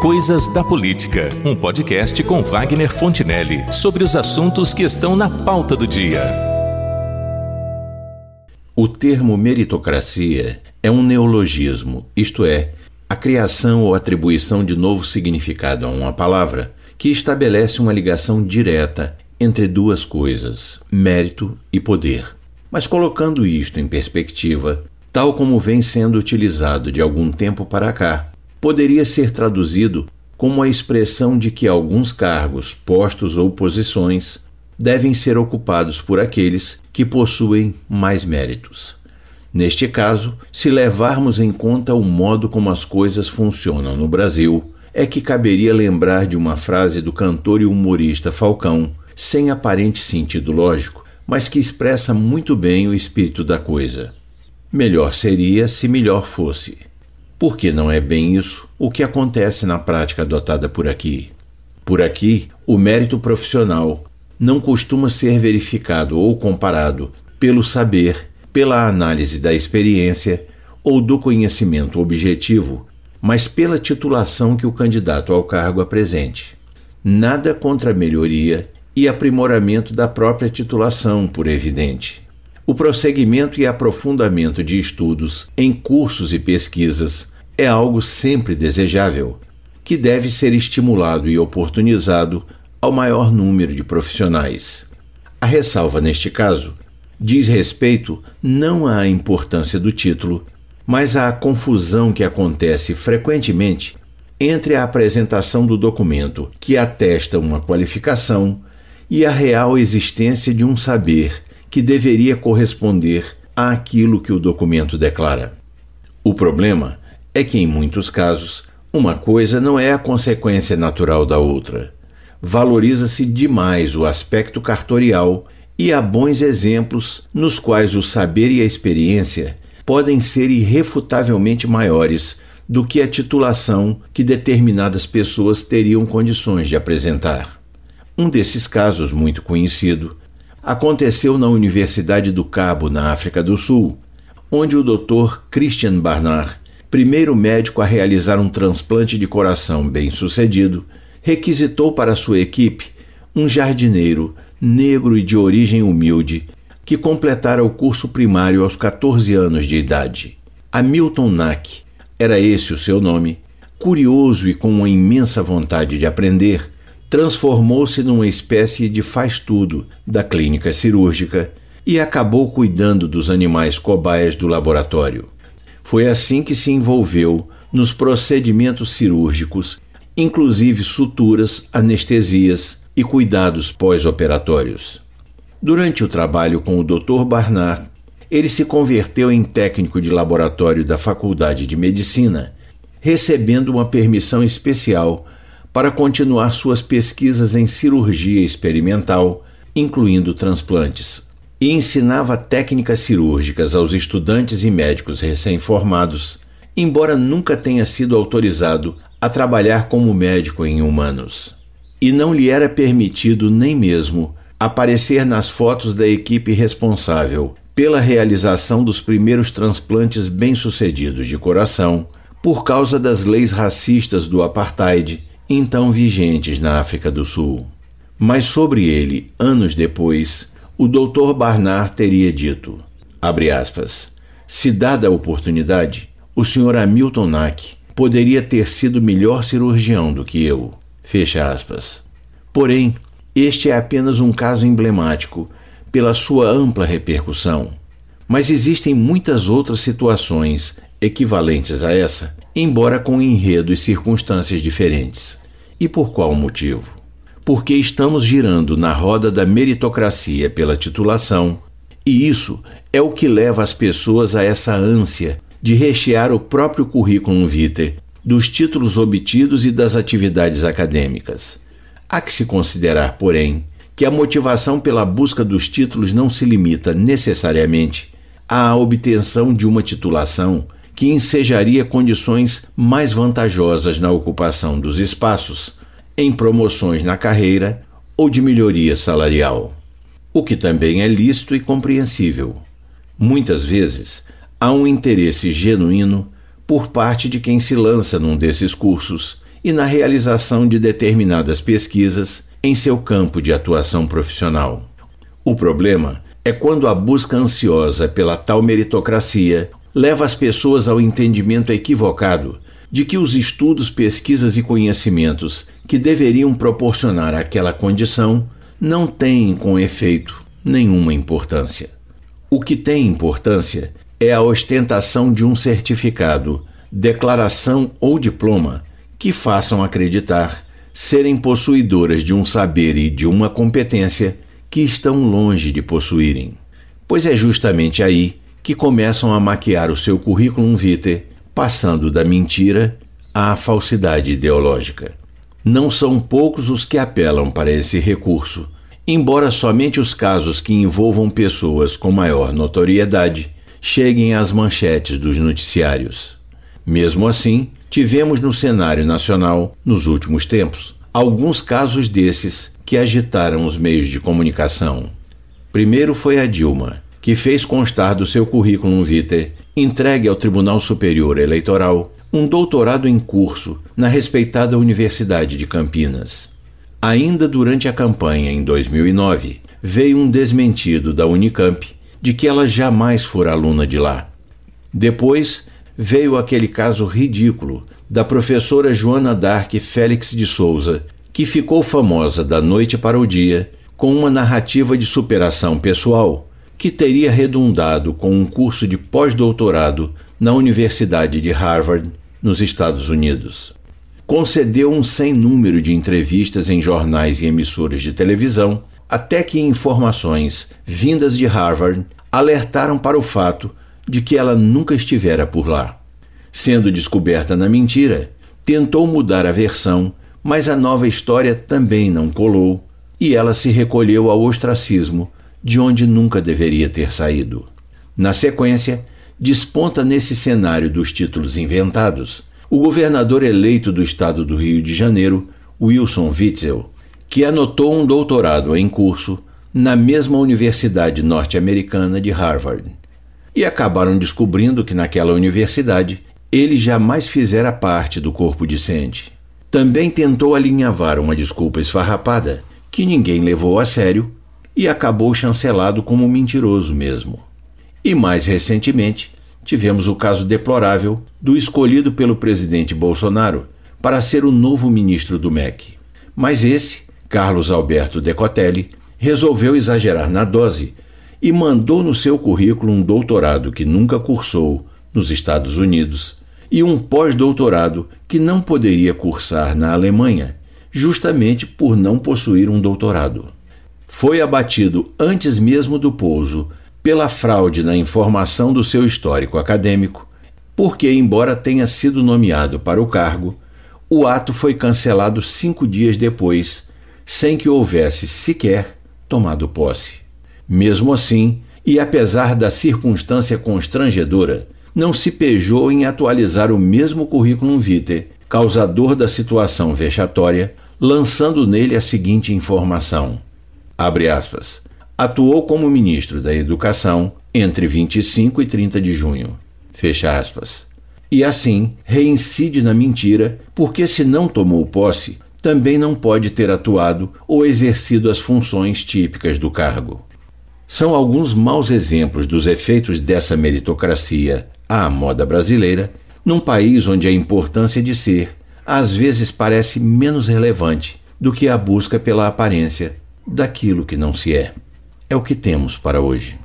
Coisas da Política, um podcast com Wagner Fontinelli sobre os assuntos que estão na pauta do dia. O termo meritocracia é um neologismo, isto é, a criação ou atribuição de novo significado a uma palavra que estabelece uma ligação direta entre duas coisas, mérito e poder. Mas colocando isto em perspectiva, tal como vem sendo utilizado de algum tempo para cá, poderia ser traduzido como a expressão de que alguns cargos, postos ou posições devem ser ocupados por aqueles que possuem mais méritos. Neste caso, se levarmos em conta o modo como as coisas funcionam no Brasil, é que caberia lembrar de uma frase do cantor e humorista Falcão, sem aparente sentido lógico, mas que expressa muito bem o espírito da coisa. Melhor seria se melhor fosse porque não é bem isso o que acontece na prática adotada por aqui. Por aqui, o mérito profissional não costuma ser verificado ou comparado pelo saber, pela análise da experiência ou do conhecimento objetivo, mas pela titulação que o candidato ao cargo apresente. Nada contra a melhoria e aprimoramento da própria titulação, por evidente. O prosseguimento e aprofundamento de estudos em cursos e pesquisas é algo sempre desejável, que deve ser estimulado e oportunizado ao maior número de profissionais. A ressalva neste caso diz respeito não à importância do título, mas à confusão que acontece frequentemente entre a apresentação do documento que atesta uma qualificação e a real existência de um saber que deveria corresponder àquilo que o documento declara. O problema é que, em muitos casos, uma coisa não é a consequência natural da outra. Valoriza-se demais o aspecto cartorial e há bons exemplos nos quais o saber e a experiência podem ser irrefutavelmente maiores do que a titulação que determinadas pessoas teriam condições de apresentar. Um desses casos, muito conhecido, aconteceu na Universidade do Cabo, na África do Sul, onde o Dr. Christian Barnard primeiro médico a realizar um transplante de coração bem-sucedido, requisitou para sua equipe um jardineiro negro e de origem humilde que completara o curso primário aos 14 anos de idade. Hamilton Nack, era esse o seu nome, curioso e com uma imensa vontade de aprender, transformou-se numa espécie de faz-tudo da clínica cirúrgica e acabou cuidando dos animais cobaias do laboratório. Foi assim que se envolveu nos procedimentos cirúrgicos, inclusive suturas, anestesias e cuidados pós-operatórios. Durante o trabalho com o Dr. Barnard, ele se converteu em técnico de laboratório da Faculdade de Medicina, recebendo uma permissão especial para continuar suas pesquisas em cirurgia experimental, incluindo transplantes e ensinava técnicas cirúrgicas aos estudantes e médicos recém-formados, embora nunca tenha sido autorizado a trabalhar como médico em humanos. E não lhe era permitido nem mesmo aparecer nas fotos da equipe responsável pela realização dos primeiros transplantes bem-sucedidos de coração, por causa das leis racistas do apartheid então vigentes na África do Sul. Mas sobre ele, anos depois, o doutor Barnard teria dito, aspas, se dada a oportunidade, o Sr. Hamilton Nack poderia ter sido melhor cirurgião do que eu, fecha aspas. Porém, este é apenas um caso emblemático pela sua ampla repercussão. Mas existem muitas outras situações equivalentes a essa, embora com enredo e circunstâncias diferentes. E por qual motivo? porque estamos girando na roda da meritocracia pela titulação, e isso é o que leva as pessoas a essa ânsia de rechear o próprio currículo vitae dos títulos obtidos e das atividades acadêmicas. Há que se considerar, porém, que a motivação pela busca dos títulos não se limita necessariamente à obtenção de uma titulação que ensejaria condições mais vantajosas na ocupação dos espaços em promoções na carreira ou de melhoria salarial, o que também é lícito e compreensível. Muitas vezes há um interesse genuíno por parte de quem se lança num desses cursos e na realização de determinadas pesquisas em seu campo de atuação profissional. O problema é quando a busca ansiosa pela tal meritocracia leva as pessoas ao entendimento equivocado de que os estudos, pesquisas e conhecimentos que deveriam proporcionar aquela condição não têm, com efeito, nenhuma importância. O que tem importância é a ostentação de um certificado, declaração ou diploma que façam acreditar serem possuidoras de um saber e de uma competência que estão longe de possuírem. Pois é justamente aí que começam a maquiar o seu currículo vitae, passando da mentira à falsidade ideológica. Não são poucos os que apelam para esse recurso, embora somente os casos que envolvam pessoas com maior notoriedade cheguem às manchetes dos noticiários. Mesmo assim, tivemos no cenário nacional, nos últimos tempos, alguns casos desses que agitaram os meios de comunicação. Primeiro foi a Dilma, que fez constar do seu currículo vitae, entregue ao Tribunal Superior Eleitoral, um doutorado em curso na respeitada Universidade de Campinas. Ainda durante a campanha em 2009, veio um desmentido da Unicamp de que ela jamais fora aluna de lá. Depois veio aquele caso ridículo da professora Joana Dark Félix de Souza, que ficou famosa da noite para o dia com uma narrativa de superação pessoal que teria redundado com um curso de pós-doutorado na Universidade de Harvard, nos Estados Unidos. Concedeu um sem número de entrevistas em jornais e emissoras de televisão, até que informações vindas de Harvard alertaram para o fato de que ela nunca estivera por lá. Sendo descoberta na mentira, tentou mudar a versão, mas a nova história também não colou e ela se recolheu ao ostracismo de onde nunca deveria ter saído. Na sequência, desponta nesse cenário dos títulos inventados o governador eleito do estado do Rio de Janeiro, Wilson Witzel, que anotou um doutorado em curso na mesma universidade norte-americana de Harvard. E acabaram descobrindo que naquela universidade ele jamais fizera parte do corpo discente. Também tentou alinhavar uma desculpa esfarrapada, que ninguém levou a sério e acabou chancelado como mentiroso mesmo. E mais recentemente, tivemos o caso deplorável do escolhido pelo presidente Bolsonaro para ser o novo ministro do MEC. Mas esse, Carlos Alberto Decotelli, resolveu exagerar na dose e mandou no seu currículo um doutorado que nunca cursou nos Estados Unidos e um pós-doutorado que não poderia cursar na Alemanha, justamente por não possuir um doutorado foi abatido antes mesmo do pouso pela fraude na informação do seu histórico acadêmico, porque, embora tenha sido nomeado para o cargo, o ato foi cancelado cinco dias depois, sem que houvesse sequer tomado posse. Mesmo assim, e apesar da circunstância constrangedora, não se pejou em atualizar o mesmo currículo vitae, causador da situação vexatória, lançando nele a seguinte informação: aspas, atuou como ministro da Educação entre 25 e 30 de junho. Fecha aspas. E assim reincide na mentira, porque se não tomou posse, também não pode ter atuado ou exercido as funções típicas do cargo. São alguns maus exemplos dos efeitos dessa meritocracia à moda brasileira, num país onde a importância de ser às vezes parece menos relevante do que a busca pela aparência daquilo que não se é. É o que temos para hoje.